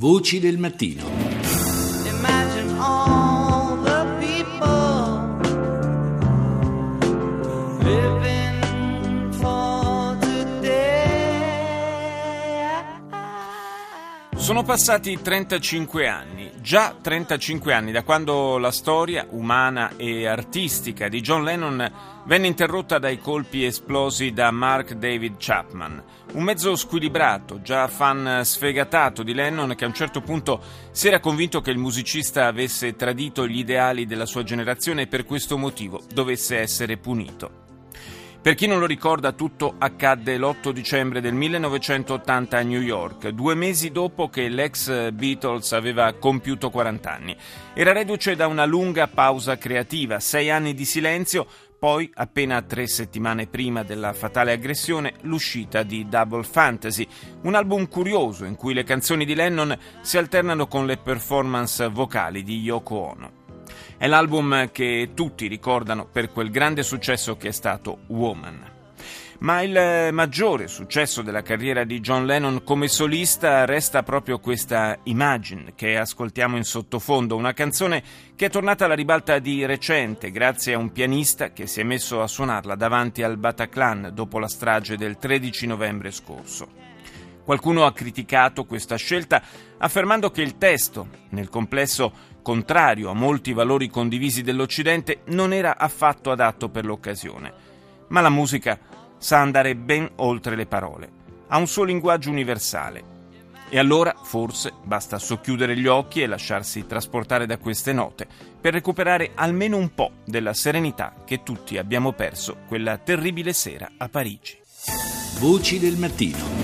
Voci del mattino. Sono passati 35 anni, già 35 anni da quando la storia umana e artistica di John Lennon venne interrotta dai colpi esplosi da Mark David Chapman, un mezzo squilibrato, già fan sfegatato di Lennon che a un certo punto si era convinto che il musicista avesse tradito gli ideali della sua generazione e per questo motivo dovesse essere punito. Per chi non lo ricorda, tutto accadde l'8 dicembre del 1980 a New York, due mesi dopo che l'ex Beatles aveva compiuto 40 anni. Era reduce da una lunga pausa creativa, sei anni di silenzio, poi, appena tre settimane prima della fatale aggressione, l'uscita di Double Fantasy, un album curioso in cui le canzoni di Lennon si alternano con le performance vocali di Yoko Ono. È l'album che tutti ricordano per quel grande successo che è stato Woman. Ma il maggiore successo della carriera di John Lennon come solista resta proprio questa Imagine che ascoltiamo in sottofondo, una canzone che è tornata alla ribalta di recente grazie a un pianista che si è messo a suonarla davanti al Bataclan dopo la strage del 13 novembre scorso. Qualcuno ha criticato questa scelta affermando che il testo, nel complesso contrario a molti valori condivisi dell'Occidente, non era affatto adatto per l'occasione. Ma la musica sa andare ben oltre le parole, ha un suo linguaggio universale. E allora forse basta socchiudere gli occhi e lasciarsi trasportare da queste note per recuperare almeno un po' della serenità che tutti abbiamo perso quella terribile sera a Parigi. Voci del mattino.